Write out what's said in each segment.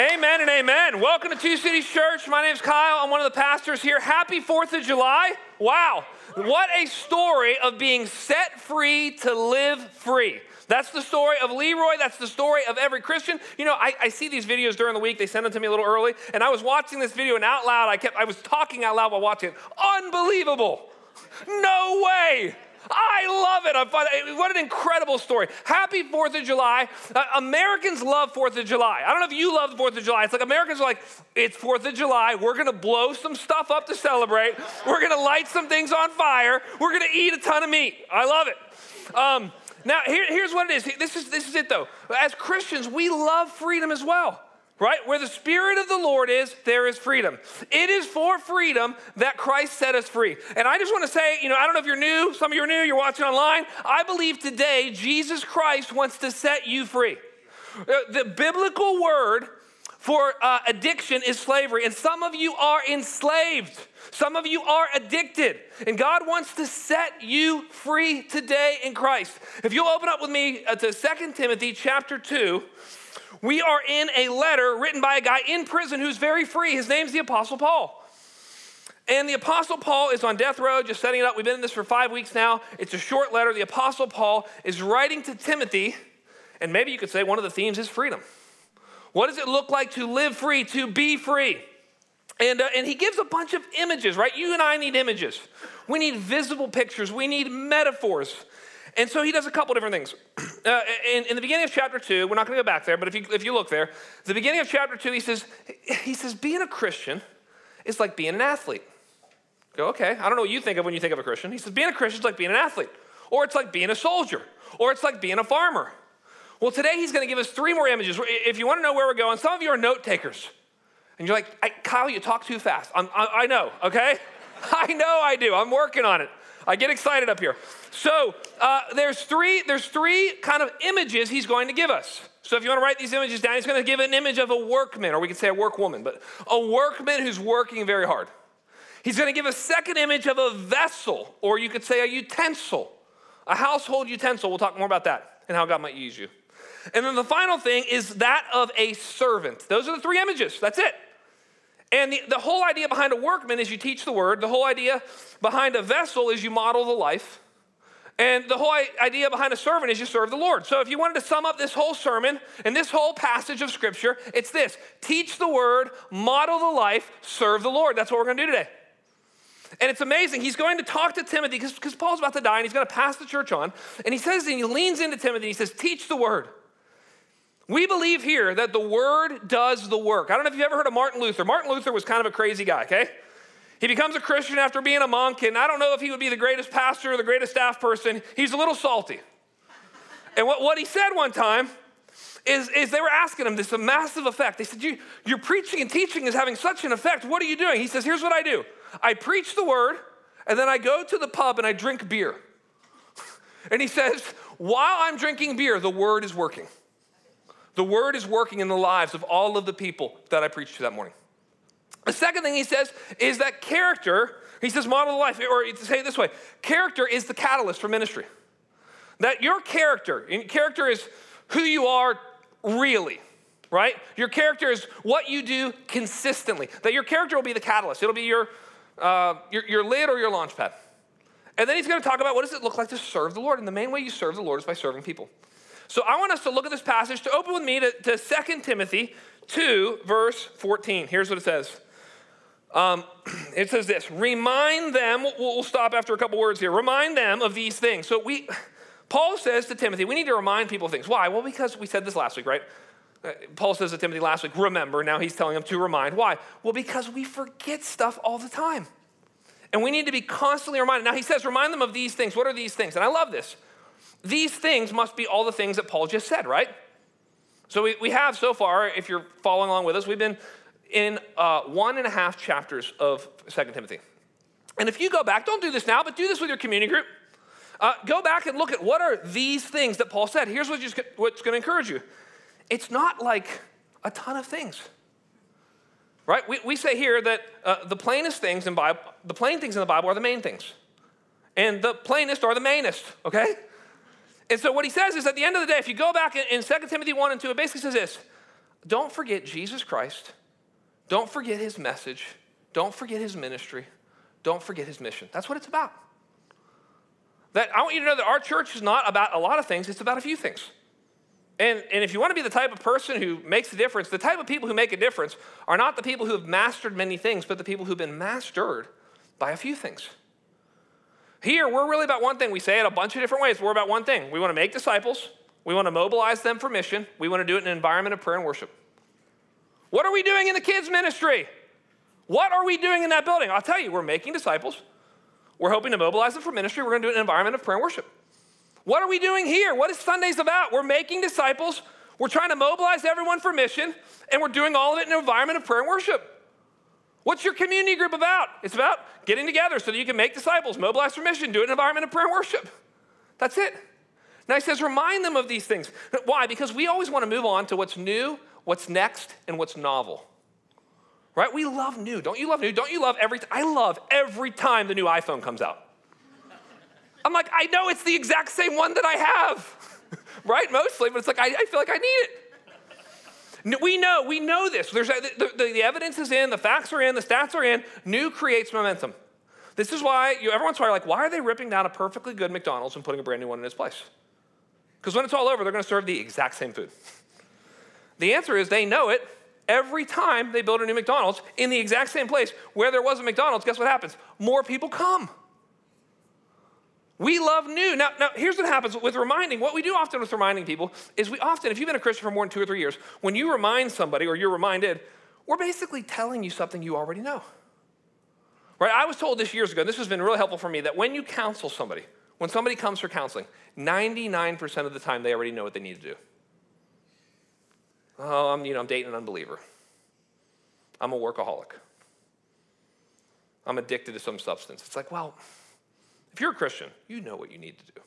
Amen and amen. Welcome to Two Cities Church. My name is Kyle. I'm one of the pastors here. Happy 4th of July. Wow. What a story of being set free to live free. That's the story of Leroy. That's the story of every Christian. You know, I, I, see these videos during the week. They send them to me a little early. And I was watching this video and out loud, I kept, I was talking out loud while watching it. Unbelievable. No way. I love it. I find, what an incredible story. Happy 4th of July. Uh, Americans love 4th of July. I don't know if you love the 4th of July. It's like Americans are like, it's 4th of July. We're going to blow some stuff up to celebrate. We're going to light some things on fire. We're going to eat a ton of meat. I love it. Um, now, here, here's what it is. This, is. this is it, though. As Christians, we love freedom as well right? Where the Spirit of the Lord is, there is freedom. It is for freedom that Christ set us free. And I just want to say, you know, I don't know if you're new, some of you are new, you're watching online. I believe today Jesus Christ wants to set you free. Uh, the biblical word for uh, addiction is slavery, and some of you are enslaved. Some of you are addicted, and God wants to set you free today in Christ. If you'll open up with me uh, to 2 Timothy chapter 2, we are in a letter written by a guy in prison who's very free. His name's the Apostle Paul. And the Apostle Paul is on death row, just setting it up. We've been in this for five weeks now. It's a short letter. The Apostle Paul is writing to Timothy, and maybe you could say one of the themes is freedom. What does it look like to live free, to be free? And, uh, and he gives a bunch of images, right? You and I need images. We need visible pictures, we need metaphors. And so he does a couple different things. Uh, in, in, the beginning of chapter two, we're not going to go back there, but if you, if you look there, the beginning of chapter two, he says, he says, being a Christian is like being an athlete. Go, okay, I don't know what you think of when you think of a Christian. He says, being a Christian is like being an athlete, or it's like being a soldier, or it's like being a farmer. Well, today he's going to give us three more images. If you want to know where we're going, some of you are note takers. And you're like, Kyle, you talk too fast. I, I know, okay? I know I do. I'm working on it. I get excited up here. So uh, there's three there's three kind of images he's going to give us. So if you want to write these images down, he's going to give an image of a workman, or we could say a workwoman, but a workman who's working very hard. He's going to give a second image of a vessel, or you could say a utensil, a household utensil. We'll talk more about that and how God might use you. And then the final thing is that of a servant. Those are the three images. That's it. And the, the whole idea behind a workman is you teach the word. The whole idea behind a vessel is you model the life. And the whole idea behind a servant is you serve the Lord. So if you wanted to sum up this whole sermon and this whole passage of scripture, it's this teach the word, model the life, serve the Lord. That's what we're going to do today. And it's amazing. He's going to talk to Timothy because Paul's about to die and he's going to pass the church on. And he says, and he leans into Timothy and he says, Teach the word. We believe here that the word does the work. I don't know if you've ever heard of Martin Luther. Martin Luther was kind of a crazy guy, okay? He becomes a Christian after being a monk, and I don't know if he would be the greatest pastor or the greatest staff person. He's a little salty. And what, what he said one time is, is they were asking him this a massive effect. They said, you, Your preaching and teaching is having such an effect. What are you doing? He says, Here's what I do I preach the word, and then I go to the pub and I drink beer. and he says, While I'm drinking beer, the word is working. The word is working in the lives of all of the people that I preached to that morning. The second thing he says is that character, he says, model life, or to say it this way character is the catalyst for ministry. That your character, and character is who you are really, right? Your character is what you do consistently. That your character will be the catalyst, it'll be your, uh, your, your lid or your launch pad. And then he's going to talk about what does it look like to serve the Lord. And the main way you serve the Lord is by serving people. So I want us to look at this passage, to open with me to, to 2 Timothy 2, verse 14. Here's what it says. Um, it says this remind them, we'll, stop after a couple words here, remind them of these things. So we, Paul says to Timothy, we need to remind people of things. Why? Well, because we said this last week, right? Uh, Paul says to Timothy last week, remember. Now he's telling him to remind. Why? Well, because we forget stuff all the time. And we need to be constantly reminded. Now he says, remind them of these things. What are these things? And I love this. These things must be all the things that Paul just said, right? So we, we have so far, if you're following along with us, we've been in uh, one and a half chapters of Second Timothy. And if you go back, don't do this now, but do this with your community group. Uh, go back and look at what are these things that Paul said. Here's what's, what's going to encourage you. It's not like a ton of things, right? We, we say here that uh, the plainest things in Bible, the plain things in the Bible are the main things, and the plainest are the mainest. Okay, and so what he says is at the end of the day, if you go back in, in 2 Timothy 1 and 2, it basically says this don't forget Jesus Christ. Don't forget his message. Don't forget his ministry. Don't forget his mission. That's what it's about. That I want you to know that our church is not about a lot of things, it's about a few things. And, and if you want to be the type of person who makes a difference, the type of people who make a difference are not the people who have mastered many things, but the people who've been mastered by a few things. Here, we're really about one thing. We say it a bunch of different ways. We're about one thing. We want to make disciples, we want to mobilize them for mission, we want to do it in an environment of prayer and worship. What are we doing in the kids' ministry? What are we doing in that building? I'll tell you, we're making disciples. We're hoping to mobilize them for ministry. We're going to do it in an environment of prayer and worship. What are we doing here? What is Sundays about? We're making disciples. We're trying to mobilize everyone for mission, and we're doing all of it in an environment of prayer and worship. What's your community group about? It's about getting together so that you can make disciples, mobilize for mission, do it in an environment of prayer and worship. That's it. Now he says, remind them of these things. Why? Because we always want to move on to what's new, what's next, and what's novel. Right? We love new. Don't you love new? Don't you love every I love every time the new iPhone comes out. I'm like, I know it's the exact same one that I have. right? Mostly, but it's like I, I feel like I need it. We know, we know this. There's, the, the, the, evidence is in, the facts are in, the stats are in. New creates momentum. This is why you every once in a while like, why are they ripping down a perfectly good McDonald's and putting a brand new one in its place? Because when it's all over, they're going to serve the exact same food. The answer is they know it. Every time they build a new McDonald's in the exact same place where there was a McDonald's, guess what happens? More people come. We love new. Now, now, here's what happens with reminding. What we do often with reminding people is we often, if you've been a Christian for more than two or three years, when you remind somebody or you're reminded, we're basically telling you something you already know. Right? I was told this years ago, and this has been really helpful for me, that when you counsel somebody, when somebody comes for counseling, 99% of the time they already know what they need to do. Oh, I'm, you know, I'm dating an unbeliever. I'm a workaholic. I'm addicted to some substance. It's like, well, if you're a Christian, you know what you need to do.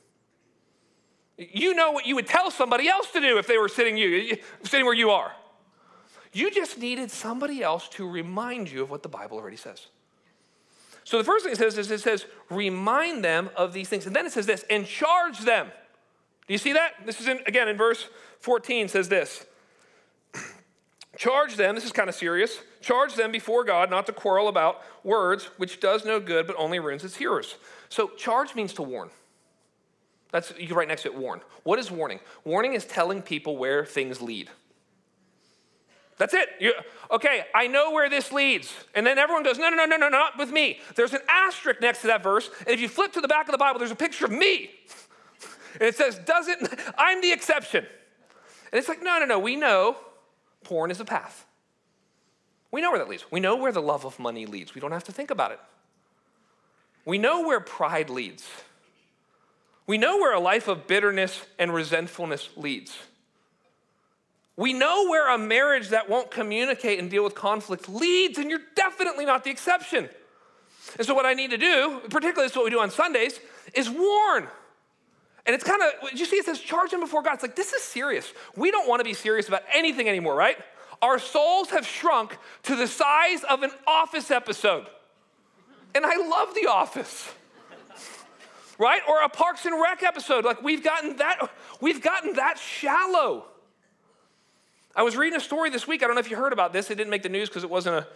You know what you would tell somebody else to do if they were sitting you sitting where you are. You just needed somebody else to remind you of what the Bible already says. So the first thing it says is it says, remind them of these things. And then it says this, and charge them. Do you see that? This is in, again in verse 14 says this. Charge them, this is kind of serious. Charge them before God not to quarrel about words, which does no good but only ruins its hearers. So, charge means to warn. That's, you can write next to it, warn. What is warning? Warning is telling people where things lead. That's it. You, okay, I know where this leads. And then everyone goes, no, no, no, no, no, not with me. There's an asterisk next to that verse. And if you flip to the back of the Bible, there's a picture of me. And it says, doesn't, I'm the exception. And it's like, no, no, no, we know porn is a path. We know where that leads. We know where the love of money leads. We don't have to think about it. We know where pride leads. We know where a life of bitterness and resentfulness leads. We know where a marriage that won't communicate and deal with conflict leads, and you're definitely not the exception. And so, what I need to do, particularly this is what we do on Sundays, is warn. And it's kind of, you see, it says charge them before God. It's like, this is serious. We don't want to be serious about anything anymore, right? Our souls have shrunk to the size of an office episode. And I love The Office. right? Or a Parks and Rec episode. Like we've gotten that, we've gotten that shallow. I was reading a story this week. I don't know if you heard about this. It didn't make the news because it wasn't a,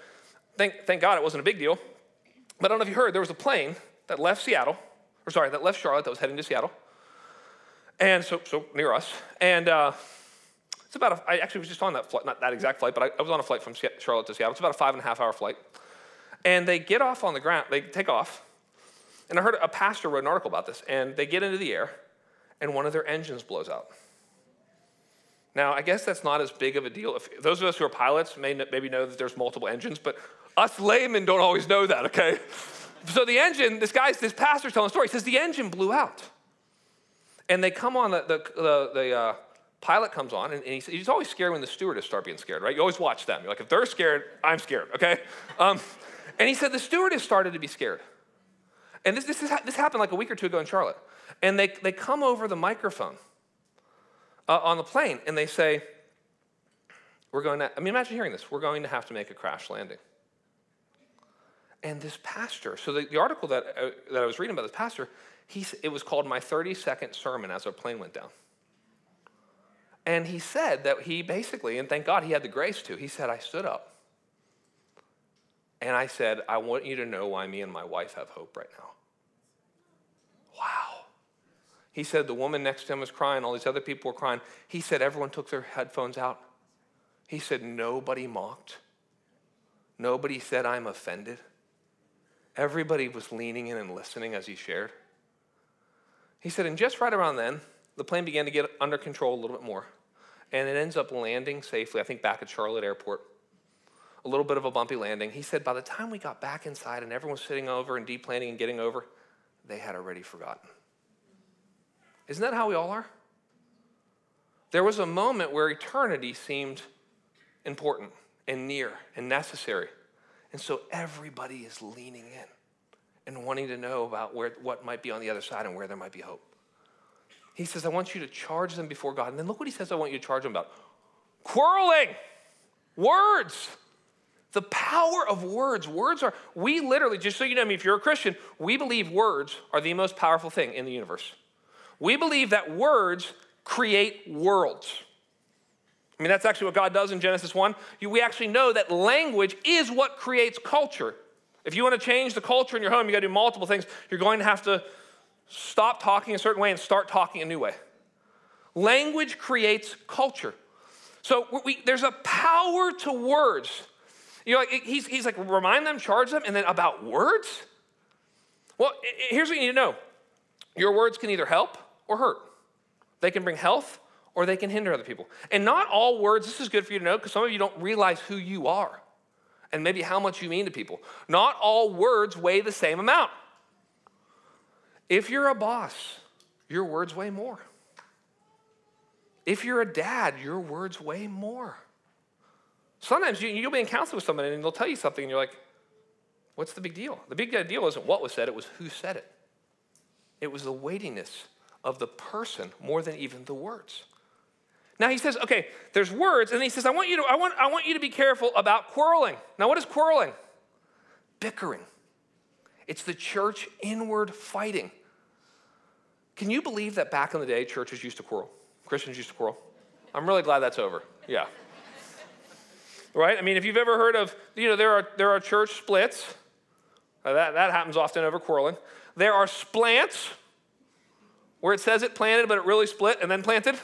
thank, thank God it wasn't a big deal. But I don't know if you heard, there was a plane that left Seattle, or sorry, that left Charlotte that was heading to Seattle. And so, so near us. And uh, it's about, a, I actually was just on that flight, not that exact flight, but I, I was on a flight from Charlotte to Seattle. It's about a five and a half hour flight. And they get off on the ground, they take off. And I heard a pastor wrote an article about this. And they get into the air, and one of their engines blows out. Now, I guess that's not as big of a deal. If, those of us who are pilots may maybe know that there's multiple engines, but us laymen don't always know that, okay? So the engine, this guy's, this pastor's telling a story. He says the engine blew out. And they come on, the, the, the, the uh, pilot comes on, and, and he's always scared when the stewardess start being scared, right? You always watch them. You're like, if they're scared, I'm scared, okay? Um, and he said the stewardess started to be scared. And this, this, is, this happened like a week or two ago in Charlotte. And they, they come over the microphone uh, on the plane and they say, We're going to, I mean, imagine hearing this. We're going to have to make a crash landing. And this pastor, so the, the article that, uh, that I was reading about this pastor, he, it was called My 30 Second Sermon as our plane went down. And he said that he basically, and thank God he had the grace to, he said, I stood up and I said, I want you to know why me and my wife have hope right now. Wow. He said the woman next to him was crying, all these other people were crying. He said everyone took their headphones out. He said nobody mocked. Nobody said, I'm offended. Everybody was leaning in and listening as he shared. He said, and just right around then, the plane began to get under control a little bit more and it ends up landing safely, I think back at Charlotte Airport. A little bit of a bumpy landing. He said by the time we got back inside and everyone was sitting over and deplaning and getting over, they had already forgotten. Isn't that how we all are? There was a moment where eternity seemed important and near and necessary. And so everybody is leaning in and wanting to know about where, what might be on the other side and where there might be hope. He says, I want you to charge them before God. And then look what he says I want you to charge them about quarreling, words. The power of words. Words are, we literally, just so you know, I mean, if you're a Christian, we believe words are the most powerful thing in the universe. We believe that words create worlds. I mean, that's actually what God does in Genesis 1. We actually know that language is what creates culture. If you want to change the culture in your home, you got to do multiple things. You're going to have to Stop talking a certain way and start talking a new way. Language creates culture. So we, there's a power to words. You know, like he's, he's like, remind them, charge them, and then about words? Well, here's what you need to know your words can either help or hurt, they can bring health or they can hinder other people. And not all words, this is good for you to know because some of you don't realize who you are and maybe how much you mean to people. Not all words weigh the same amount. If you're a boss, your words weigh more. If you're a dad, your words weigh more. Sometimes you, will be in counseling with somebody and they'll tell you something and you're like, what's the big deal? The big deal isn't what was said, it was who said it. It was the weightiness of the person more than even the words. Now he says, okay, there's words, and he says, I want you to, I want, I want you to be careful about quarreling. Now, what is quarreling? Bickering. It's the church inward fighting. Can you believe that back in the day, churches used to quarrel? Christians used to quarrel? I'm really glad that's over. Yeah. right? I mean, if you've ever heard of, you know, there are, there are church splits. Uh, that, that happens often over quarreling. There are splants, where it says it planted, but it really split and then planted.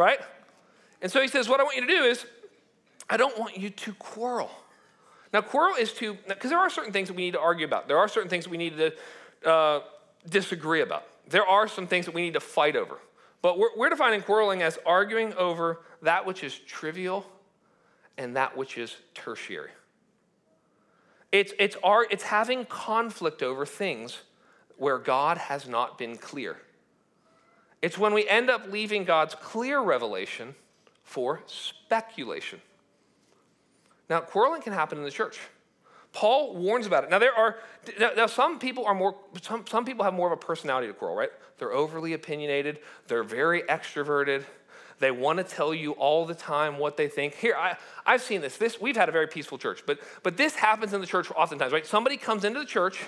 Right? And so he says, What I want you to do is, I don't want you to quarrel. Now, quarrel is to, because there are certain things that we need to argue about. There are certain things that we need to uh, disagree about. There are some things that we need to fight over. But we're, we're defining quarreling as arguing over that which is trivial and that which is tertiary. It's, it's, our, it's having conflict over things where God has not been clear. It's when we end up leaving God's clear revelation for speculation. Now, quarreling can happen in the church. Paul warns about it. Now, there are, now some people are more, some, some people have more of a personality to quarrel, right? They're overly opinionated, they're very extroverted, they want to tell you all the time what they think. Here, I, I've seen this. This we've had a very peaceful church, but but this happens in the church oftentimes, right? Somebody comes into the church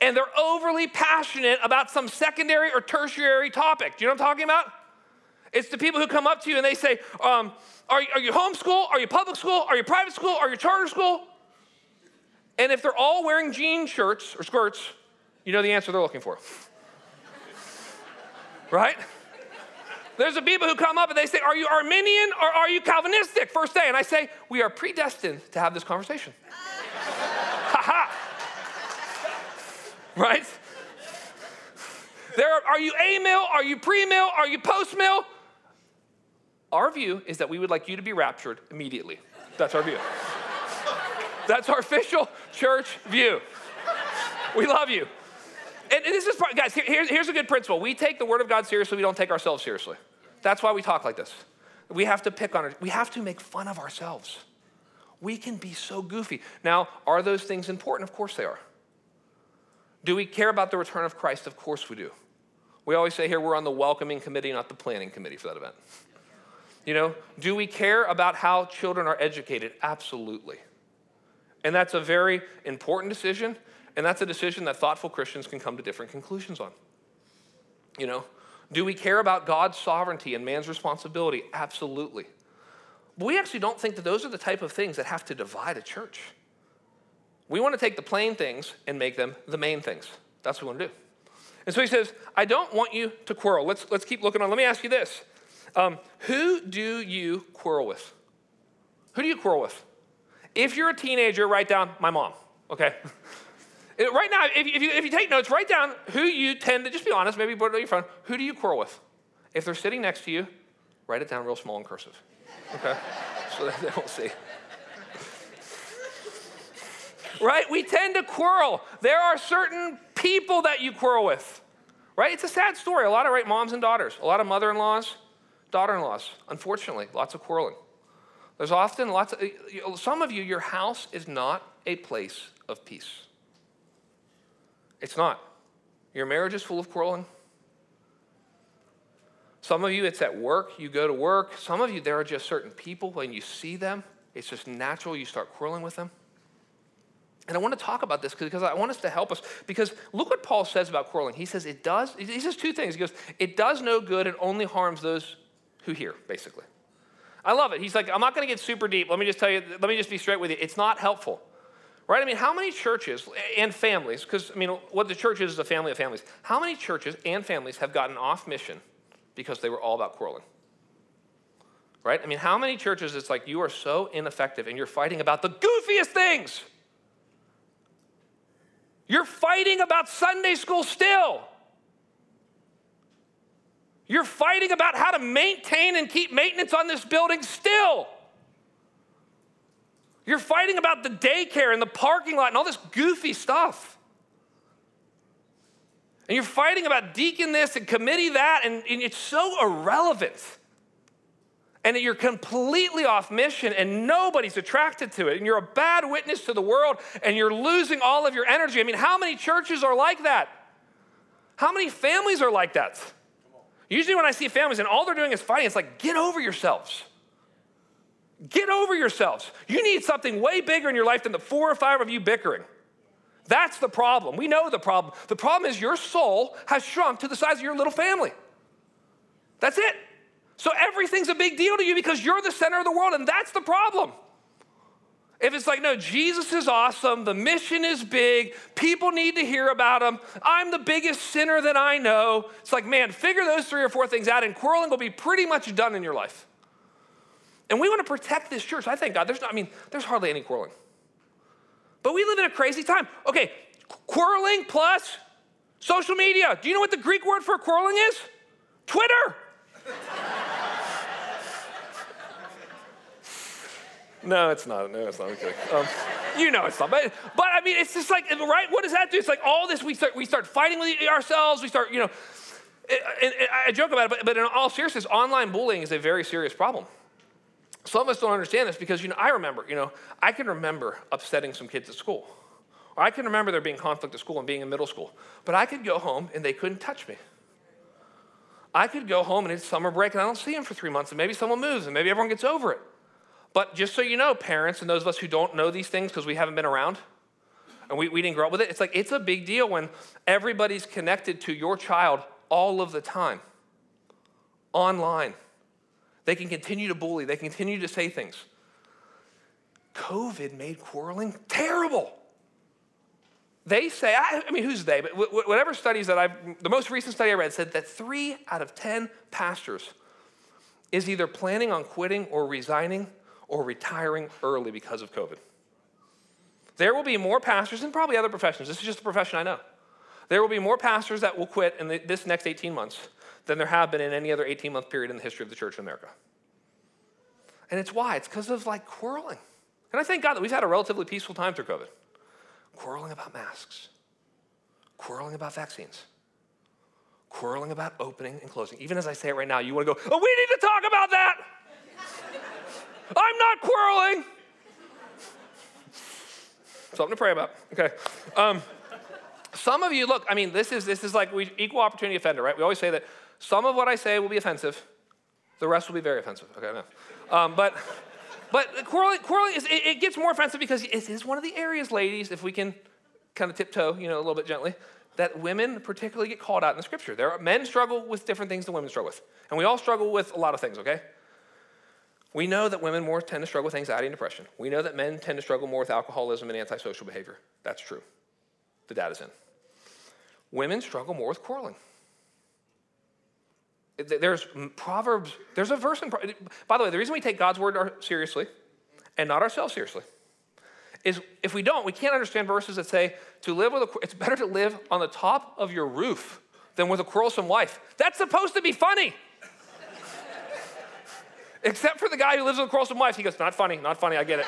and they're overly passionate about some secondary or tertiary topic. Do you know what I'm talking about? It's the people who come up to you and they say, um, are, are you homeschool? Are you public school? Are you private school? Are you charter school? And if they're all wearing jean shirts or skirts, you know the answer they're looking for. right? There's the people who come up and they say, Are you Arminian or are you Calvinistic? First day. And I say, We are predestined to have this conversation. Right? There are, are you a mill? Are you pre mill? Are you post mill? Our view is that we would like you to be raptured immediately. That's our view. That's our official church view. We love you. And this is, guys, here, here's a good principle. We take the word of God seriously, we don't take ourselves seriously. That's why we talk like this. We have to pick on it, we have to make fun of ourselves. We can be so goofy. Now, are those things important? Of course they are. Do we care about the return of Christ? Of course we do. We always say here we're on the welcoming committee, not the planning committee for that event. You know, do we care about how children are educated? Absolutely. And that's a very important decision, and that's a decision that thoughtful Christians can come to different conclusions on. You know, Do we care about God's sovereignty and man's responsibility? Absolutely. But we actually don't think that those are the type of things that have to divide a church. We want to take the plain things and make them the main things. That's what we want to do. And so he says, I don't want you to quarrel. Let's, let's keep looking on. Let me ask you this um, Who do you quarrel with? Who do you quarrel with? If you're a teenager, write down my mom, okay? right now, if, if, you, if you take notes, write down who you tend to, just be honest, maybe put it on your phone. Who do you quarrel with? If they're sitting next to you, write it down real small and cursive, okay? so that they won't see. Right? We tend to quarrel. There are certain people that you quarrel with, right? It's a sad story. A lot of right moms and daughters, a lot of mother in laws, daughter in laws, unfortunately, lots of quarreling. There's often lots of, some of you, your house is not a place of peace. It's not. Your marriage is full of quarreling. Some of you, it's at work. You go to work. Some of you, there are just certain people, when you see them, it's just natural you start quarreling with them. And I want to talk about this because I want us to help us. Because look what Paul says about quarreling. He says it does, he says two things. He goes, it does no good and only harms those who hear, basically. I love it. He's like, I'm not going to get super deep. Let me just tell you, let me just be straight with you. It's not helpful. Right? I mean, how many churches and families, because I mean, what the church is is a family of families, how many churches and families have gotten off mission because they were all about quarreling? Right? I mean, how many churches it's like you are so ineffective and you're fighting about the goofiest things? You're fighting about Sunday school still. You're fighting about how to maintain and keep maintenance on this building still. You're fighting about the daycare and the parking lot and all this goofy stuff. And you're fighting about deacon this and committee that, and, and it's so irrelevant. And you're completely off mission, and nobody's attracted to it. And you're a bad witness to the world, and you're losing all of your energy. I mean, how many churches are like that? How many families are like that? Usually, when I see families and all they're doing is fighting, it's like, get over yourselves. Get over yourselves. You need something way bigger in your life than the four or five of you bickering. That's the problem. We know the problem. The problem is your soul has shrunk to the size of your little family. That's it. So everything's a big deal to you because you're the center of the world, and that's the problem. If it's like, no, Jesus is awesome, the mission is big, people need to hear about him, I'm the biggest sinner that I know, it's like, man, figure those three or four things out, and quarreling will be pretty much done in your life. And we want to protect this church. I thank God. There's not, I mean, there's hardly any quarreling. But we live in a crazy time. Okay, quarreling plus social media. Do you know what the Greek word for quarreling is? Twitter. no, it's not. No, it's not. Okay. Um, you know it's not. But, but I mean, it's just like, right? What does that do? It's like all this, we start, we start fighting with ourselves. We start, you know, and I joke about it, but, but in all seriousness, online bullying is a very serious problem. Some of us don't understand this because, you know, I remember, you know, I can remember upsetting some kids at school. Or I can remember there being conflict at school and being in middle school. But I could go home and they couldn't touch me. I could go home and it's summer break and I don't see him for three months and maybe someone moves and maybe everyone gets over it. But just so you know, parents and those of us who don't know these things because we haven't been around and we, we didn't grow up with it, it's like it's a big deal when everybody's connected to your child all of the time online. They can continue to bully, they continue to say things. COVID made quarreling terrible. They say, I, I mean, who's they? But whatever studies that I've, the most recent study I read said that three out of 10 pastors is either planning on quitting or resigning or retiring early because of COVID. There will be more pastors and probably other professions. This is just a profession I know. There will be more pastors that will quit in the, this next 18 months than there have been in any other 18 month period in the history of the church in America. And it's why? It's because of like quarreling. And I thank God that we've had a relatively peaceful time through COVID. Quarreling about masks, quarreling about vaccines, quarreling about opening and closing. Even as I say it right now, you want to go, oh, we need to talk about that. I'm not quarreling. Something to pray about. Okay. Um, some of you, look, I mean, this is, this is like we, equal opportunity offender, right? We always say that some of what I say will be offensive, the rest will be very offensive. Okay, no. Um, but but quarreling, quarreling is, it, it, gets more offensive because it is one of the areas, ladies, if we can kind of tiptoe, you know, a little bit gently, that women particularly get called out in the scripture. There are, men struggle with different things than women struggle with. And we all struggle with a lot of things, okay? We know that women more tend to struggle with anxiety and depression. We know that men tend to struggle more with alcoholism and antisocial behavior. That's true. The data's in. Women struggle more with quarreling. There's Proverbs, there's a verse in, by the way, the reason we take God's word seriously and not ourselves seriously is if we don't, we can't understand verses that say to live with a, it's better to live on the top of your roof than with a quarrelsome wife. That's supposed to be funny. Except for the guy who lives with a quarrelsome wife. He goes, not funny, not funny, I get it.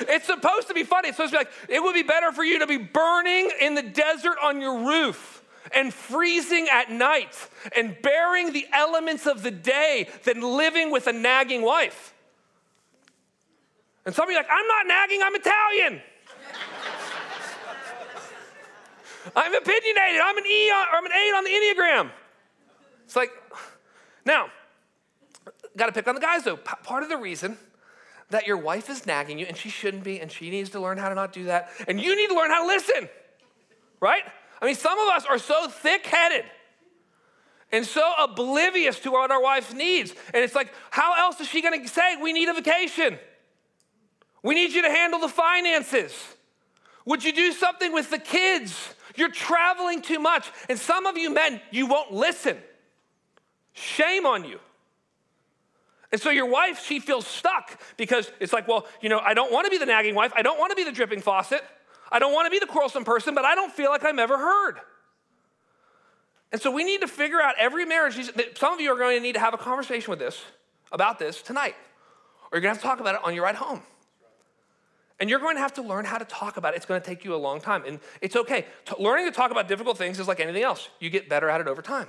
it's supposed to be funny. It's supposed to be like, it would be better for you to be burning in the desert on your roof and freezing at night and bearing the elements of the day than living with a nagging wife. And some of you are like, I'm not nagging, I'm Italian. I'm opinionated, I'm an E on, I'm an eight on the Enneagram. It's like, now, got to pick on the guys though. Part of the reason that your wife is nagging you, and she shouldn't be, and she needs to learn how to not do that, and you need to learn how to listen, right? I mean, some of us are so thick headed and so oblivious to what our wife needs. And it's like, how else is she gonna say, we need a vacation? We need you to handle the finances. Would you do something with the kids? You're traveling too much. And some of you men, you won't listen. Shame on you. And so your wife, she feels stuck because it's like, well, you know, I don't want to be the nagging wife. I don't want to be the dripping faucet. I don't want to be the quarrelsome person, but I don't feel like I'm ever heard. And so we need to figure out every marriage. Some of you are going to need to have a conversation with this, about this tonight, or you're going to have to talk about it on your ride home. And you're going to have to learn how to talk about it. It's going to take you a long time. And it's okay. learning to talk about difficult things is like anything else. You get better at it over time.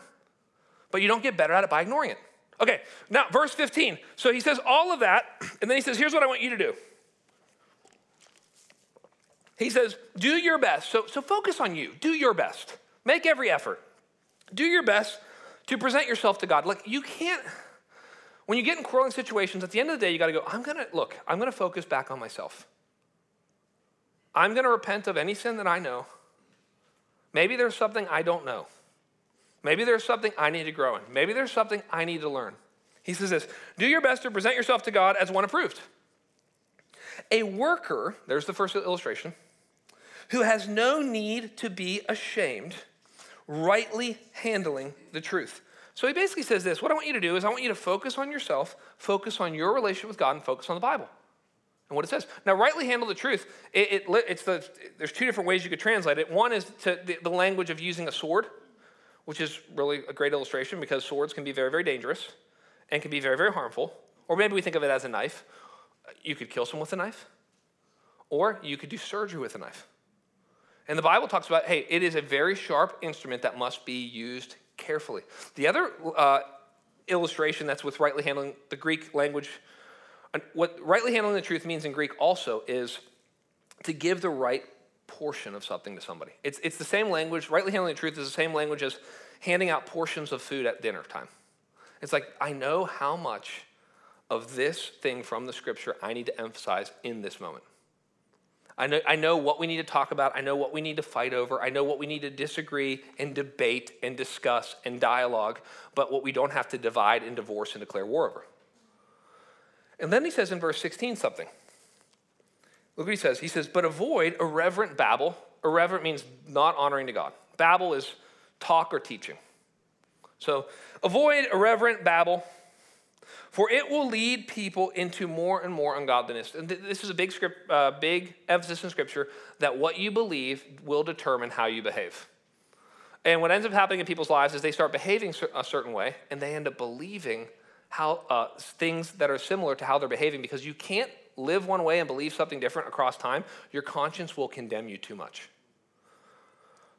But you don't get better at it by ignoring it. Okay, now verse 15. So he says all of that, and then he says, here's what I want you to do. He says, do your best. So, so focus on you. Do your best. Make every effort. Do your best to present yourself to God. Look, you can't, when you get in quarreling situations, at the end of the day, you got to go, I'm to, look, I'm to focus back on myself. I'm to repent of any sin that I know. Maybe there's something I don't know. Maybe there's something I need to grow in. Maybe there's something I need to learn. He says this Do your best to present yourself to God as one approved. A worker, there's the first illustration, who has no need to be ashamed, rightly handling the truth. So he basically says this What I want you to do is, I want you to focus on yourself, focus on your relationship with God, and focus on the Bible and what it says. Now, rightly handle the truth. It, it, it's the, there's two different ways you could translate it. One is to the, the, language of using a sword, which is really a great illustration because swords can be very, very dangerous and can be very, very harmful. Or maybe we think of it as a knife. You could kill someone with a knife, or you could do surgery with a knife. And the Bible talks about, hey, it is a very sharp instrument that must be used carefully. The other uh, illustration that's with rightly handling the Greek language what rightly handling the truth means in Greek also is to give the right portion of something to somebody. It's, it's the same language. Rightly handling the truth is the same language as handing out portions of food at dinner time. It's like, I know how much of this thing from the scripture I need to emphasize in this moment. I know, I know what we need to talk about. I know what we need to fight over. I know what we need to disagree and debate and discuss and dialogue, but what we don't have to divide and divorce and declare war over. And then he says in verse 16 something. Look what he says. He says, But avoid irreverent babble. Irreverent means not honoring to God. Babble is talk or teaching. So avoid irreverent babble, for it will lead people into more and more ungodliness. And this is a big script, uh, big emphasis in Scripture that what you believe will determine how you behave. And what ends up happening in people's lives is they start behaving a certain way, and they end up believing how uh, things that are similar to how they're behaving because you can't live one way and believe something different across time. Your conscience will condemn you too much.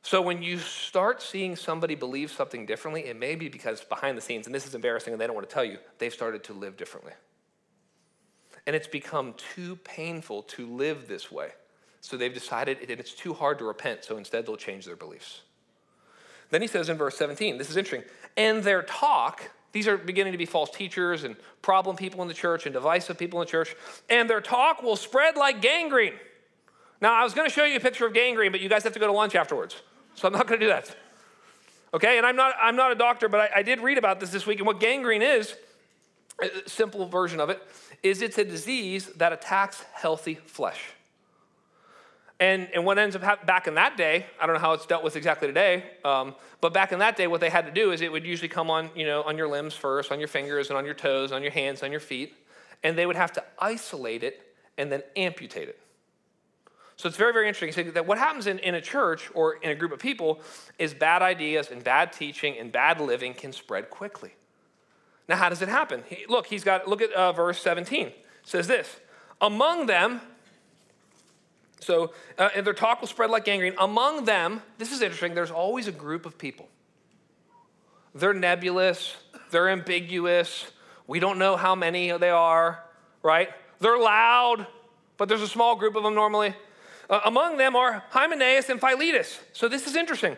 So when you start seeing somebody believe something differently, it may be because behind the scenes, and this is embarrassing and they don't want to tell you, they've started to live differently. And it's become too painful to live this way. So they've decided that it's too hard to repent, so instead they'll change their beliefs. Then he says in verse 17, this is interesting, and their talk these are beginning to be false teachers and problem people in the church and divisive people in the church, and their talk will spread like gangrene. Now, I was going to show you a picture of gangrene, but you guys have to go to lunch afterwards. So I'm not going to do that. Okay, and I'm not, I'm not a doctor, but I, I did read about this this week. And what gangrene is, a simple version of it, is it's a disease that attacks healthy flesh. And, and what ends up happening back in that day, I don't know how it's dealt with exactly today, um, but back in that day, what they had to do is it would usually come on, you know, on your limbs first, on your fingers and on your toes, on your hands, on your feet, and they would have to isolate it and then amputate it. So it's very, very interesting See that what happens in, in a church or in a group of people is bad ideas and bad teaching and bad living can spread quickly. Now, how does it happen? He, look, he's got, look at uh, verse 17. It says this Among them, so, uh, and their talk will spread like gangrene. Among them, this is interesting, there's always a group of people. They're nebulous, they're ambiguous, we don't know how many they are, right? They're loud, but there's a small group of them normally. Uh, among them are Hymenaeus and Philetus. So, this is interesting.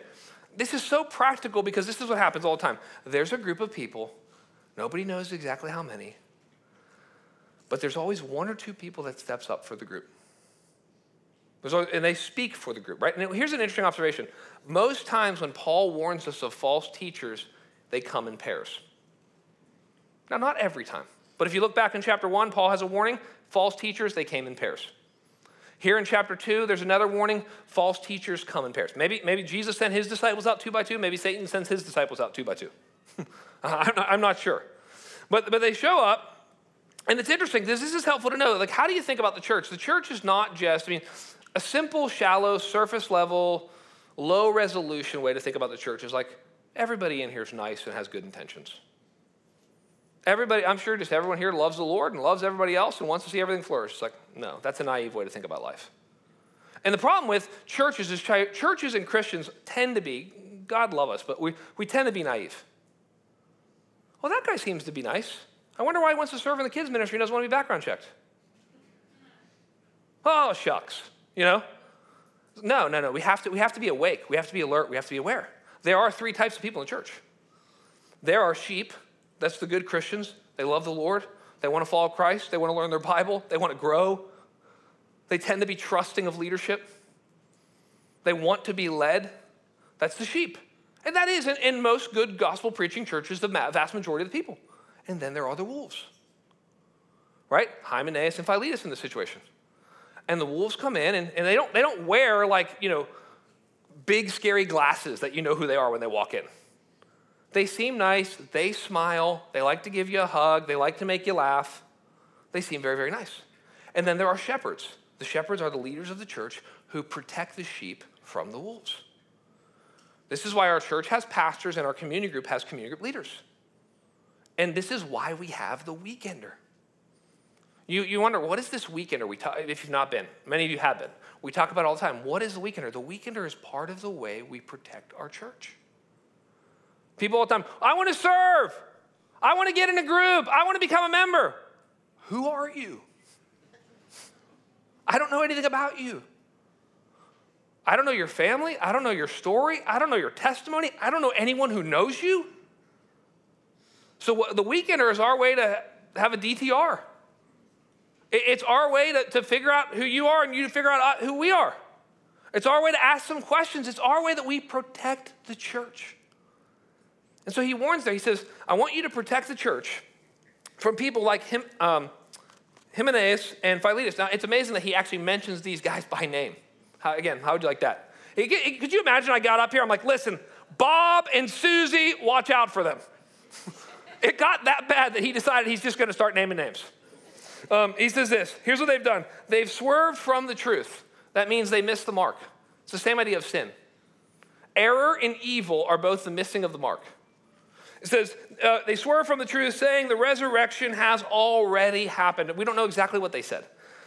This is so practical because this is what happens all the time. There's a group of people, nobody knows exactly how many, but there's always one or two people that steps up for the group. And they speak for the group, right? And here's an interesting observation. Most times when Paul warns us of false teachers, they come in pairs. Now, not every time, but if you look back in chapter one, Paul has a warning false teachers, they came in pairs. Here in chapter two, there's another warning false teachers come in pairs. Maybe, maybe Jesus sent his disciples out two by two, maybe Satan sends his disciples out two by two. I'm, not, I'm not sure. But, but they show up, and it's interesting. This, this is helpful to know. Like, how do you think about the church? The church is not just, I mean, a simple, shallow, surface level, low resolution way to think about the church is like everybody in here is nice and has good intentions. Everybody, I'm sure just everyone here loves the Lord and loves everybody else and wants to see everything flourish. It's like, no, that's a naive way to think about life. And the problem with churches is churches and Christians tend to be, God love us, but we, we tend to be naive. Well, that guy seems to be nice. I wonder why he wants to serve in the kids' ministry and doesn't want to be background checked. Oh, shucks. You know? No, no, no. We have, to, we have to be awake. We have to be alert. We have to be aware. There are three types of people in church there are sheep. That's the good Christians. They love the Lord. They want to follow Christ. They want to learn their Bible. They want to grow. They tend to be trusting of leadership. They want to be led. That's the sheep. And that is, in, in most good gospel preaching churches, the vast majority of the people. And then there are the wolves, right? Hymenaeus and Philetus in this situation and the wolves come in and, and they don't they don't wear like you know big scary glasses that you know who they are when they walk in they seem nice they smile they like to give you a hug they like to make you laugh they seem very very nice and then there are shepherds the shepherds are the leaders of the church who protect the sheep from the wolves this is why our church has pastors and our community group has community group leaders and this is why we have the weekender you, you wonder, what is this weekender? We talk, if you've not been, many of you have been. We talk about all the time. What is the weekender? The weekender is part of the way we protect our church. People all the time, I want to serve. I want to get in a group. I want to become a member. Who are you? I don't know anything about you. I don't know your family. I don't know your story. I don't know your testimony. I don't know anyone who knows you. So the weekender is our way to have a DTR. It's our way to, to figure out who you are and you to figure out uh, who we are. It's our way to ask some questions. It's our way that we protect the church. And so he warns there. He says, I want you to protect the church from people like him, um, and Philetus. Now, it's amazing that he actually mentions these guys by name. How, again, how would you like that? Could you imagine I got up here? I'm like, listen, Bob and Susie, watch out for them. it got that bad that he decided he's just going to start naming names. Um, he says this here's what they've done they've swerved from the truth. That means they missed the mark. It's the same idea of sin. Error and evil are both the missing of the mark. It says, uh, they swerve from the truth, saying the resurrection has already happened. We don't know exactly what they said.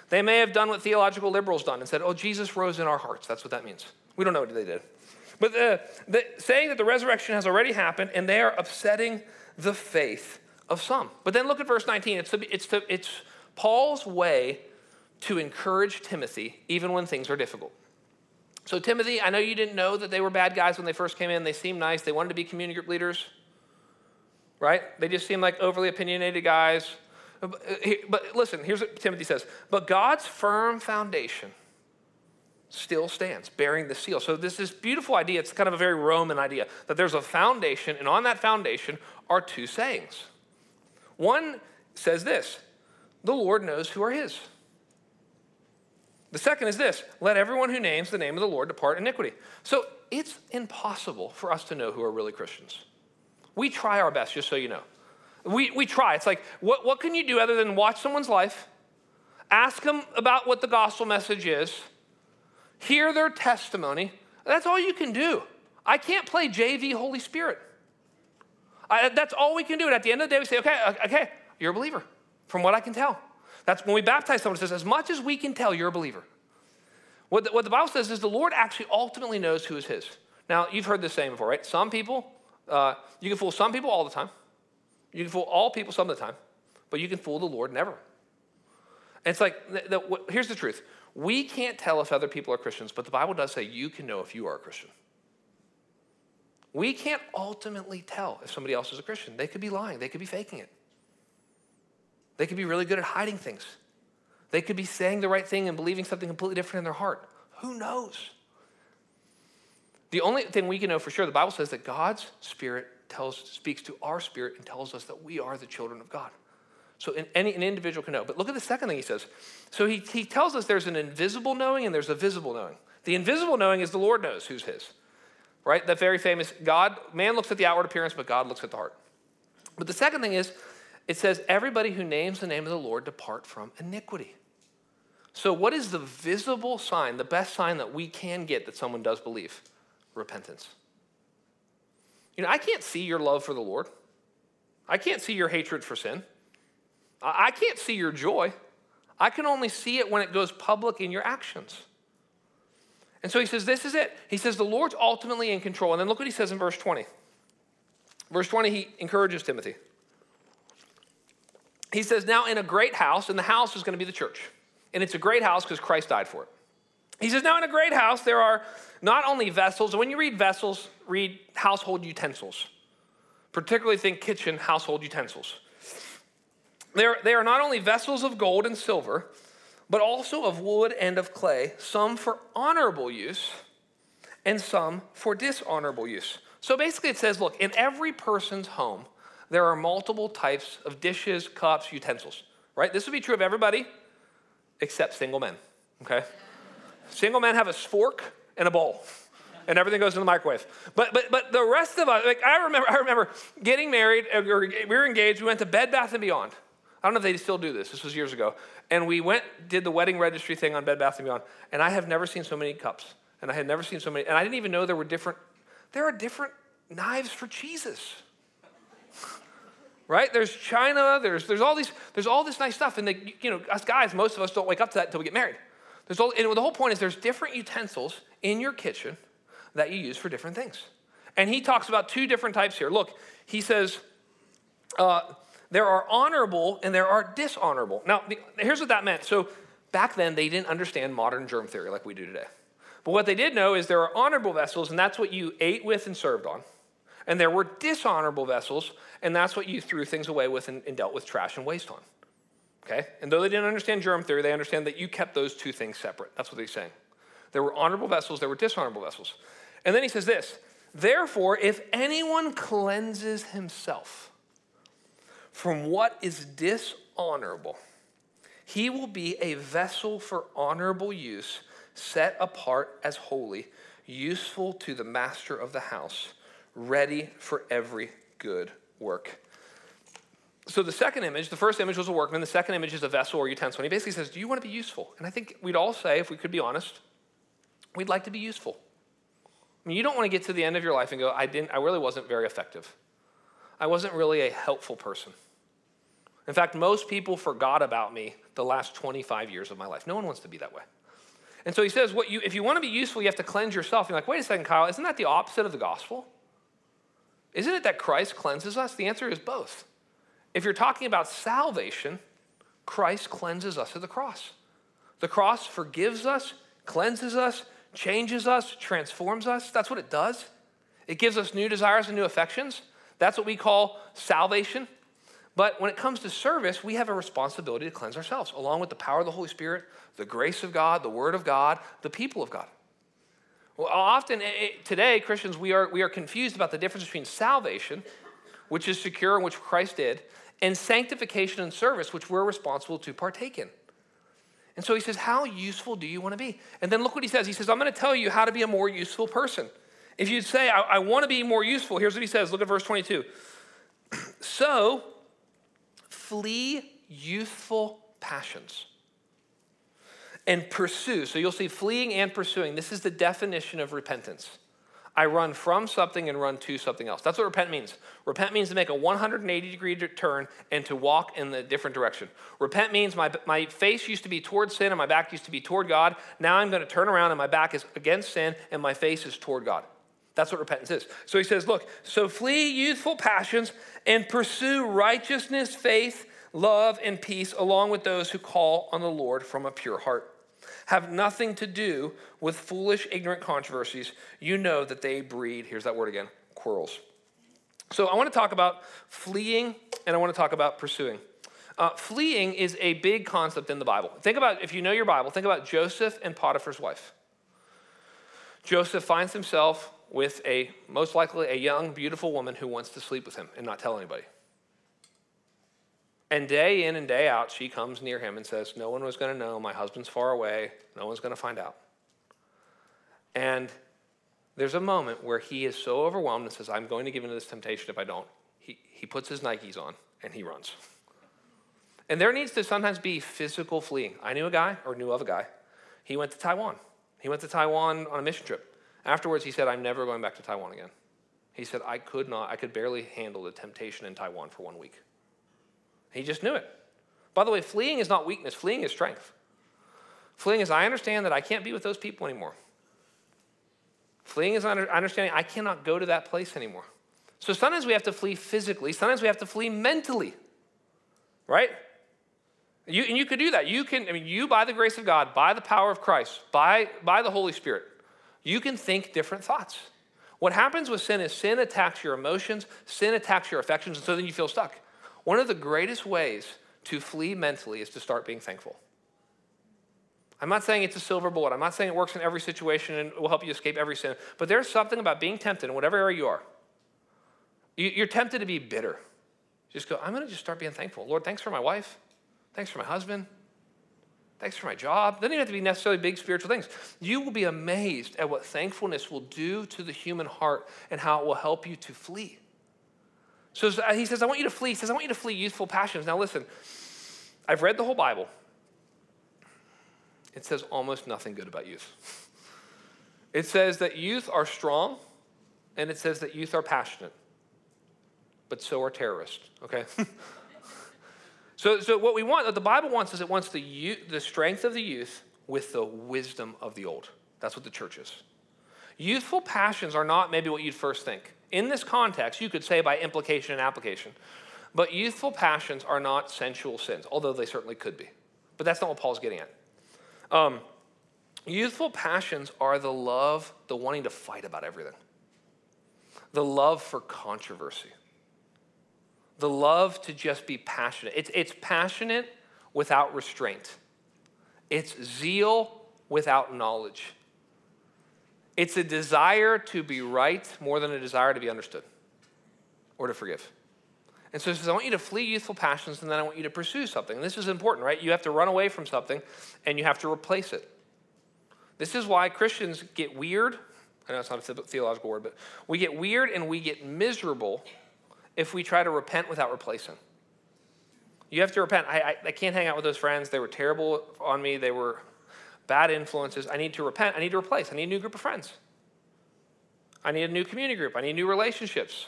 They may have done what theological liberals done and said, oh, Jesus rose in our hearts. That's what that means. We don't know what they did. But uh, the, saying that the resurrection has already happened, and they are upsetting the faith of some. But then look at verse 19. It's, the, it's, the, it's Paul's way to encourage Timothy even when things are difficult. So, Timothy, I know you didn't know that they were bad guys when they first came in. They seemed nice. They wanted to be community group leaders, right? They just seem like overly opinionated guys. Uh, uh, but listen, here's what Timothy says But God's firm foundation still stands, bearing the seal. So, this this beautiful idea, it's kind of a very Roman idea, that there's a foundation, and on that foundation are two sayings. One says this the Lord knows who are his. The second is this let everyone who names the name of the Lord depart iniquity. So, it's impossible for us to know who are really Christians. We try our best, just so you know. We, we try. It's like, what, what can you do other than watch someone's life, ask them about what the gospel message is, hear their testimony? That's all you can do. I can't play JV Holy Spirit. I, that's all we can do. And at the end of the day, we say, okay, okay, you're a believer, from what I can tell. That's when we baptize someone, it says, as much as we can tell, you're a believer. What the, what the Bible says is the Lord actually ultimately knows who is his. Now, you've heard this saying before, right? Some people, uh, you can fool some people all the time. You can fool all people some of the time, but you can fool the Lord never. And it's like, the, the, here's the truth we can't tell if other people are Christians, but the Bible does say you can know if you are a Christian. We can't ultimately tell if somebody else is a Christian. They could be lying, they could be faking it. They could be really good at hiding things. They could be saying the right thing and believing something completely different in their heart. Who knows? The only thing we can know for sure, the Bible says that God's Spirit tells, speaks to our spirit and tells us that we are the children of God. So any, an individual can know. But look at the second thing he says. So he, he tells us there's an invisible knowing and there's a visible knowing. The invisible knowing is the Lord knows who's his. Right? That very famous God, man looks at the outward appearance, but God looks at the heart. But the second thing is, it says, everybody who names the name of the Lord depart from iniquity. So, what is the visible sign, the best sign that we can get that someone does believe? Repentance. You know, I can't see your love for the Lord. I can't see your hatred for sin. I can't see your joy. I can only see it when it goes public in your actions. And so he says, This is it. He says, The Lord's ultimately in control. And then look what he says in verse 20. Verse 20, he encourages Timothy. He says, Now in a great house, and the house is going to be the church. And it's a great house because Christ died for it. He says, Now in a great house, there are not only vessels, and when you read vessels, read household utensils. Particularly think kitchen household utensils. They're, they are not only vessels of gold and silver, but also of wood and of clay, some for honorable use and some for dishonorable use. So basically, it says look, in every person's home, there are multiple types of dishes, cups, utensils, right? This would be true of everybody except single men, okay? Single men have a fork and a bowl, and everything goes in the microwave. But but but the rest of us, like I remember, I remember getting married. Uh, we were engaged. We went to Bed Bath and Beyond. I don't know if they still do this. This was years ago, and we went did the wedding registry thing on Bed Bath and Beyond. And I have never seen so many cups, and I had never seen so many. And I didn't even know there were different. There are different knives for cheeses. right? There's China. There's there's all these there's all this nice stuff, and the, you know us guys, most of us don't wake up to that until we get married. There's all, and the whole point is there's different utensils in your kitchen that you use for different things. And he talks about two different types here. Look, he says uh, there are honorable and there are dishonorable. Now, the, here's what that meant. So back then, they didn't understand modern germ theory like we do today. But what they did know is there are honorable vessels, and that's what you ate with and served on. And there were dishonorable vessels, and that's what you threw things away with and, and dealt with trash and waste on. Okay? And though they didn't understand germ theory, they understand that you kept those two things separate. That's what he's saying. There were honorable vessels, there were dishonorable vessels. And then he says this Therefore, if anyone cleanses himself from what is dishonorable, he will be a vessel for honorable use, set apart as holy, useful to the master of the house, ready for every good work. So the second image, the first image was a workman, the second image is a vessel or utensil. And he basically says, Do you want to be useful? And I think we'd all say, if we could be honest, we'd like to be useful. I mean, you don't want to get to the end of your life and go, I didn't, I really wasn't very effective. I wasn't really a helpful person. In fact, most people forgot about me the last 25 years of my life. No one wants to be that way. And so he says, what you, if you want to be useful, you have to cleanse yourself. You're like, wait a second, Kyle, isn't that the opposite of the gospel? Isn't it that Christ cleanses us? The answer is both. If you're talking about salvation, Christ cleanses us at the cross. The cross forgives us, cleanses us, changes us, transforms us. That's what it does. It gives us new desires and new affections. That's what we call salvation. But when it comes to service, we have a responsibility to cleanse ourselves, along with the power of the Holy Spirit, the grace of God, the Word of God, the people of God. Well, often it, eh, eh, today, Christians, we are, we are confused about the difference between salvation, which is secure and which Christ did, and sanctification and service, which we're responsible to partake in. And so he says, How useful do you want to be? And then look what he says. He says, I'm going to tell you how to be a more useful person. If you'd say, I, I want to be more useful, here's what he says. Look at verse 22. so, flee youthful passions and pursue. So you'll see fleeing and pursuing. This is the definition of repentance. I run from something and run to something else. That's what repent means. Repent means to make a 180 degree turn and to walk in the different direction. Repent means my, my face used to be toward sin and my back used to be toward God. Now I'm going to turn around and my back is against sin and my face is toward God. That's what repentance is. So he says, Look, so flee youthful passions and pursue righteousness, faith, love, and peace along with those who call on the Lord from a pure heart have nothing to do with foolish, ignorant controversies. You know that they breed, here's that word again, quarrels. So I want to talk about fleeing and I want to talk about pursuing. Uh, fleeing is a big concept in the Bible. Think about, if you know your Bible, think about Joseph and Potiphar's wife. Joseph finds himself with a, most likely, a young, beautiful woman who wants to sleep with him and not tell anybody. And day in and day out, she comes near him and says, No one was going to know. My husband's far away. No one's going to find out. And there's a moment where he is so overwhelmed and says, I'm going to give into this temptation if I don't. He, he puts his Nikes on and he runs. And there needs to sometimes be physical fleeing. I knew a guy, or knew of a guy. He went to Taiwan. He went to Taiwan on a mission trip. Afterwards, he said, I'm never going back to Taiwan again. He said, I could not, I could barely handle the temptation in Taiwan for one week. He just knew it. By the way, fleeing is not weakness, fleeing is strength. Fleeing is I understand that I can't be with those people anymore. Fleeing is understanding I cannot go to that place anymore. So sometimes we have to flee physically, sometimes we have to flee mentally, right? You, and you could do that. You can, I mean, you, by the grace of God, by the power of Christ, by, by the Holy Spirit, you can think different thoughts. What happens with sin is sin attacks your emotions, sin attacks your affections, and so then you feel stuck. One of the greatest ways to flee mentally is to start being thankful. I'm not saying it's a silver bullet. I'm not saying it works in every situation and will help you escape every sin. But there's something about being tempted in whatever area you are. You're tempted to be bitter. Just go, I'm going to just start being thankful. Lord, thanks for my wife. Thanks for my husband. Thanks for my job. Doesn't even have to be necessarily big spiritual things. You will be amazed at what thankfulness will do to the human heart and how it will help you to flee. So uh, he says, I want you to flee. He says, I want you to flee youthful passions. Now, listen, I've read the whole Bible. It says almost nothing good about youth. It says that youth are strong, and it says that youth are passionate, but so are terrorists, okay? so, so, what we want, what the Bible wants is it wants the, youth, the strength of the youth with the wisdom of the old. That's what the church is. Youthful passions are not maybe what you'd first think. In this context, you could say by implication and application. But youthful passions are not sensual sins, although they certainly could be. But that's not what Paul's getting at. Um, youthful passions are the love, the wanting to fight about everything, the love for controversy, the love to just be passionate. It's, it's passionate without restraint, it's zeal without knowledge. It's a desire to be right more than a desire to be understood or to forgive. And so he says, I want you to flee youthful passions and then I want you to pursue something. And this is important, right? You have to run away from something and you have to replace it. This is why Christians get weird. I know it's not a theological word, but we get weird and we get miserable if we try to repent without replacing. You have to repent. I, I, I can't hang out with those friends. They were terrible on me. They were bad influences. I need to repent. I need to replace. I need a new group of friends. I need a new community group. I need new relationships.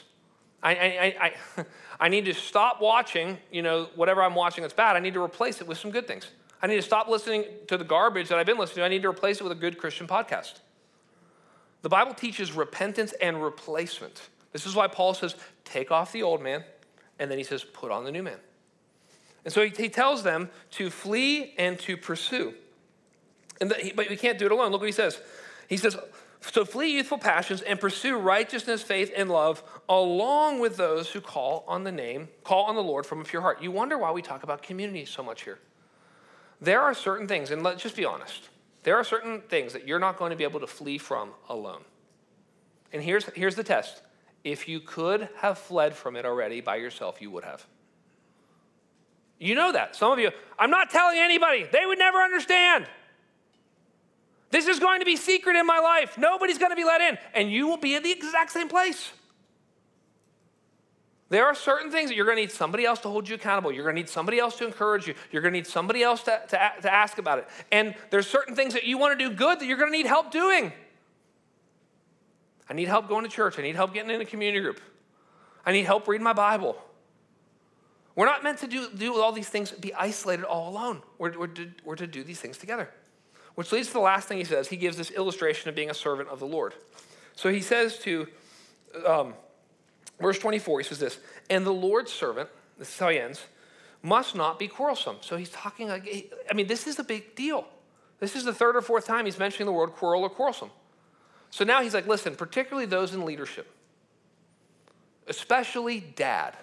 I, I, I, I, need to stop watching, you know, whatever I'm watching that's bad. I need to replace it with some good things. I need to stop listening to the garbage that I've been listening to. I need to replace it with a good Christian podcast. The Bible teaches repentance and replacement. This is why Paul says, take off the old man, and then he says, put on the new man. And so he, he tells them to flee and to pursue. And the, but we can't do it alone. Look what he says. He says, So flee youthful passions and pursue righteousness, faith, and love, along with those who call on the name, call on the Lord from a pure heart. You wonder why we talk about community so much here. There are certain things, and let's just be honest. There are certain things that you're not going to be able to flee from alone. And here's, here's the test if you could have fled from it already by yourself, you would have. You know that. Some of you, I'm not telling anybody, they would never understand. This is going to be secret in my life. Nobody's going to be let in. And you will be in the exact same place. There are certain things that you're going to need somebody else to hold you accountable. You're going to need somebody else to encourage you. You're going to need somebody else to, to, to ask about it. And there's certain things that you want to do good that you're going to need help doing. I need help going to church. I need help getting in a community group. I need help reading my Bible. We're not meant to do, do all these things, be isolated all alone. We're, we're, to, we're to do these things together. Which leads to the last thing he says. He gives this illustration of being a servant of the Lord. So he says to, um, verse 24, he says this, and the Lord's servant, this is how he ends, must not be quarrelsome. So he's talking like, I mean, this is a big deal. This is the third or fourth time he's mentioning the word quarrel or quarrelsome. So now he's like, listen, particularly those in leadership, especially dad.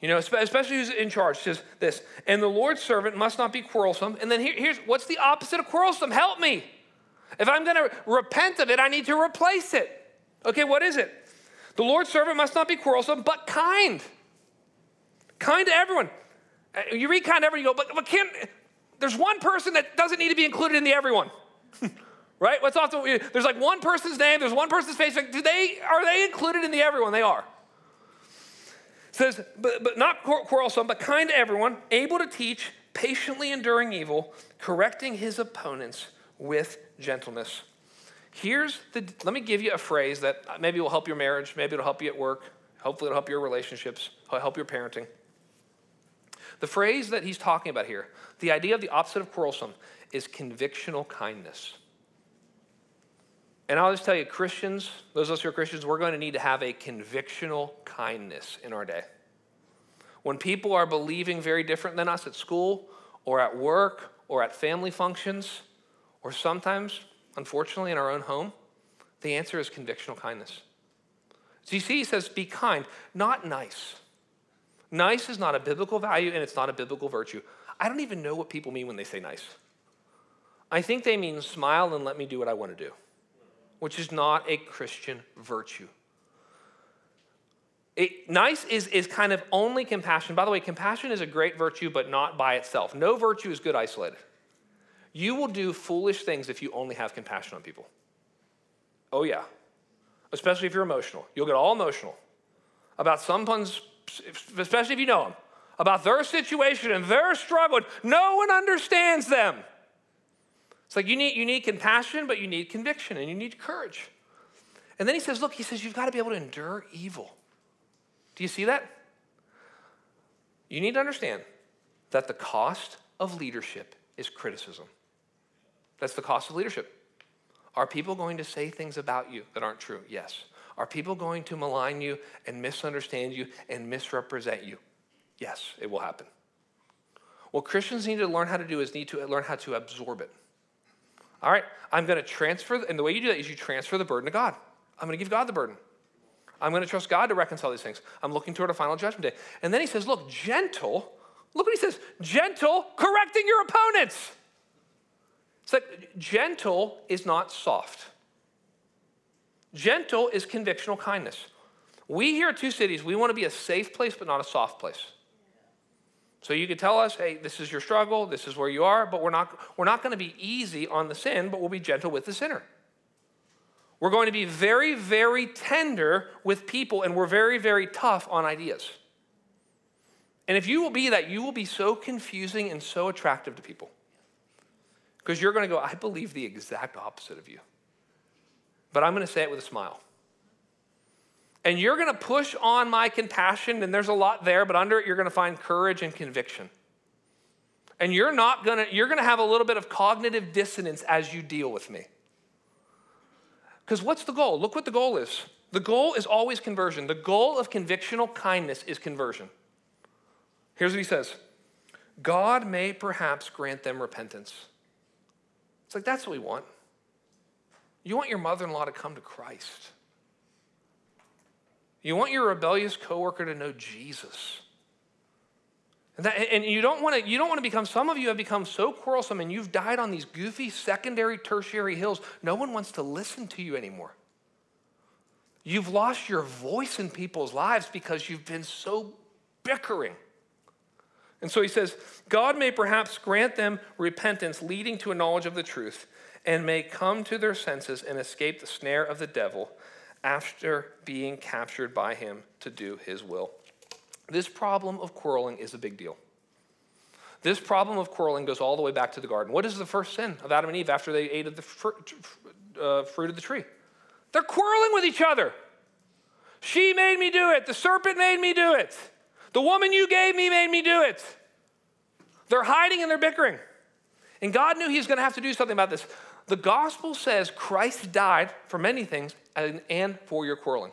You know, especially who's in charge, says this, and the Lord's servant must not be quarrelsome. And then here, here's what's the opposite of quarrelsome? Help me. If I'm going to repent of it, I need to replace it. Okay, what is it? The Lord's servant must not be quarrelsome, but kind. Kind to everyone. Uh, you read kind to everyone, you go, but, but can, there's one person that doesn't need to be included in the everyone. right? What's often there's like one person's name, there's one person's face. Do they are they included in the everyone? They are says, but, but not quarrelsome, but kind to everyone, able to teach, patiently enduring evil, correcting his opponents with gentleness. Here's the, let me give you a phrase that maybe will help your marriage, maybe it'll help you at work, hopefully it'll help your relationships, help your parenting. The phrase that he's talking about here, the idea of the opposite of quarrelsome, is convictional kindness. And I'll just tell you, Christians, those of us who are Christians, we're going to need to have a convictional kindness in our day. When people are believing very different than us at school or at work or at family functions, or sometimes, unfortunately, in our own home, the answer is convictional kindness. So you see, he says, be kind, not nice. Nice is not a biblical value and it's not a biblical virtue. I don't even know what people mean when they say nice. I think they mean smile and let me do what I want to do which is not a Christian virtue. It, nice is, is kind of only compassion. By the way, compassion is a great virtue, but not by itself. No virtue is good isolated. You will do foolish things if you only have compassion on people. Oh, yeah. Especially if you're emotional. You'll get all emotional about someone's, especially if you know them, about their situation and their struggle. No one understands them. It's like you need, you need compassion, but you need conviction and you need courage. And then he says, Look, he says, you've got to be able to endure evil. Do you see that? You need to understand that the cost of leadership is criticism. That's the cost of leadership. Are people going to say things about you that aren't true? Yes. Are people going to malign you and misunderstand you and misrepresent you? Yes, it will happen. What Christians need to learn how to do is need to learn how to absorb it. All right, I'm going to transfer, and the way you do that is you transfer the burden to God. I'm going to give God the burden. I'm going to trust God to reconcile these things. I'm looking toward a final judgment day. And then he says, Look, gentle, look what he says gentle, correcting your opponents. It's like gentle is not soft. Gentle is convictional kindness. We here at Two Cities, we want to be a safe place, but not a soft place. So you could tell us, hey, this is your struggle, this is where you are, but we're not, we're not going to be easy on the sin, but we'll be gentle with the sinner. We're going to be very, very tender with people, and we're very, very tough on ideas. And if you will be that, you will be so confusing and so attractive to people. Because you're going to go, I believe the exact opposite of you. But I'm going to say it with a smile and you're going to push on my compassion, and there's a lot there, but under it, you're going to find courage and conviction. And you're not going to, you're going to have a little bit of cognitive dissonance as you deal with me. Because what's the goal? Look what the goal is. The goal is always conversion. The goal of convictional kindness is conversion. Here's what he says God may perhaps grant them repentance. It's like, that's what we want. You want your mother in law to come to Christ. You want your rebellious coworker to know Jesus. And, that, and you don't want to you don't want to become some of you have become so quarrelsome and you've died on these goofy secondary tertiary hills no one wants to listen to you anymore you've lost your voice in people's lives because you've been so bickering and so he says god may perhaps grant them repentance leading to a knowledge of the truth and may come to their senses and escape the snare of the devil after being captured by him to do his will this problem of quarreling is a big deal. This problem of quarreling goes all the way back to the garden. What is the first sin of Adam and Eve after they ate of the fr- uh, fruit of the tree? They're quarreling with each other. She made me do it. The serpent made me do it. The woman you gave me made me do it. They're hiding and they're bickering. And God knew He was going to have to do something about this. The gospel says Christ died for many things and, and for your quarreling.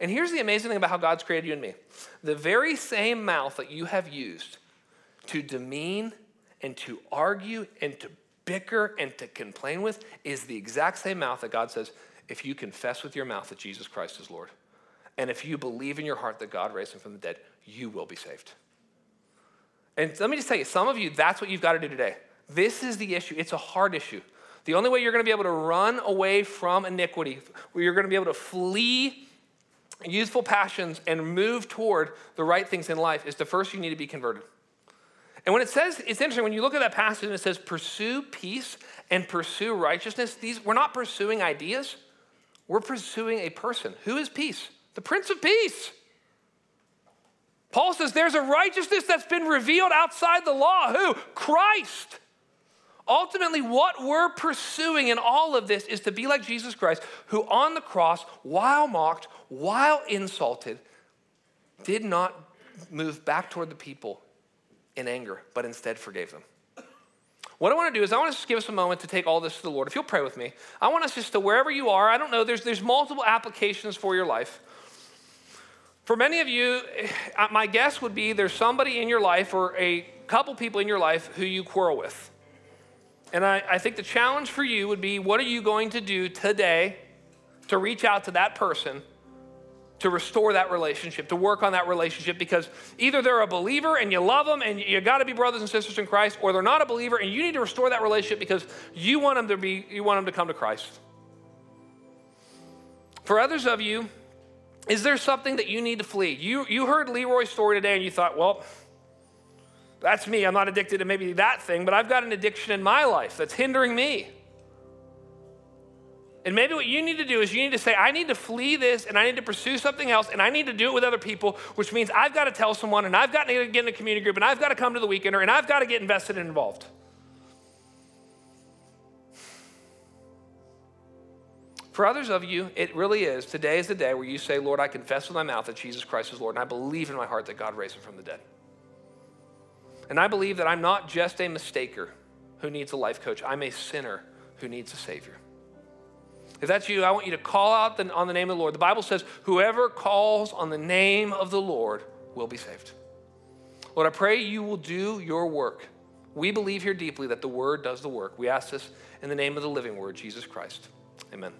And here's the amazing thing about how God's created you and me the very same mouth that you have used to demean and to argue and to bicker and to complain with is the exact same mouth that God says, if you confess with your mouth that Jesus Christ is Lord, and if you believe in your heart that God raised him from the dead, you will be saved. And let me just tell you, some of you, that's what you've got to do today. This is the issue. It's a hard issue. The only way you're going to be able to run away from iniquity, where you're going to be able to flee youthful passions and move toward the right things in life is the first you need to be converted. And when it says, it's interesting, when you look at that passage and it says pursue peace and pursue righteousness, these we're not pursuing ideas, we're pursuing a person. Who is peace? The Prince of Peace. Paul says there's a righteousness that's been revealed outside the law. Who? Christ. Ultimately, what we're pursuing in all of this is to be like Jesus Christ, who on the cross, while mocked, while insulted, did not move back toward the people in anger, but instead forgave them. What I want to do is I want to just give us a moment to take all this to the Lord. If you'll pray with me, I want us just to wherever you are, I don't know, there's, there's multiple applications for your life. For many of you, uh, my guess would be there's somebody in your life or a couple people in your life who you quarrel with. And I, I think the challenge for you would be what are you going to do today to reach out to that person to restore that relationship, to work on that relationship because either they're a believer and you love them and you got to be brothers and sisters in Christ or they're not a believer and you need to restore that relationship because you want them to be you want them to come to Christ. For others of you, is there something that you need to flee? You you heard Leroy's story today and you thought, "Well, that's me. I'm not addicted to maybe that thing, but I've got an addiction in my life that's hindering me. And maybe what you need to do is you need to say, I need to flee this and I need to pursue something else and I need to do it with other people, which means I've got to tell someone and I've got to get in a community group and I've got to come to the weekender and I've got to get invested and involved. For others of you, it really is. Today is the day where you say, Lord, I confess with my mouth that Jesus Christ is Lord, and I believe in my heart that God raised him from the dead. And I believe that I'm not just a mistaker who needs a life coach, I'm a sinner who needs a Savior. If that's you, I want you to call out the, on the name of the Lord. The Bible says, whoever calls on the name of the Lord will be saved. Lord, I pray you will do your work. We believe here deeply that the Word does the work. We ask this in the name of the living Word, Jesus Christ. Amen.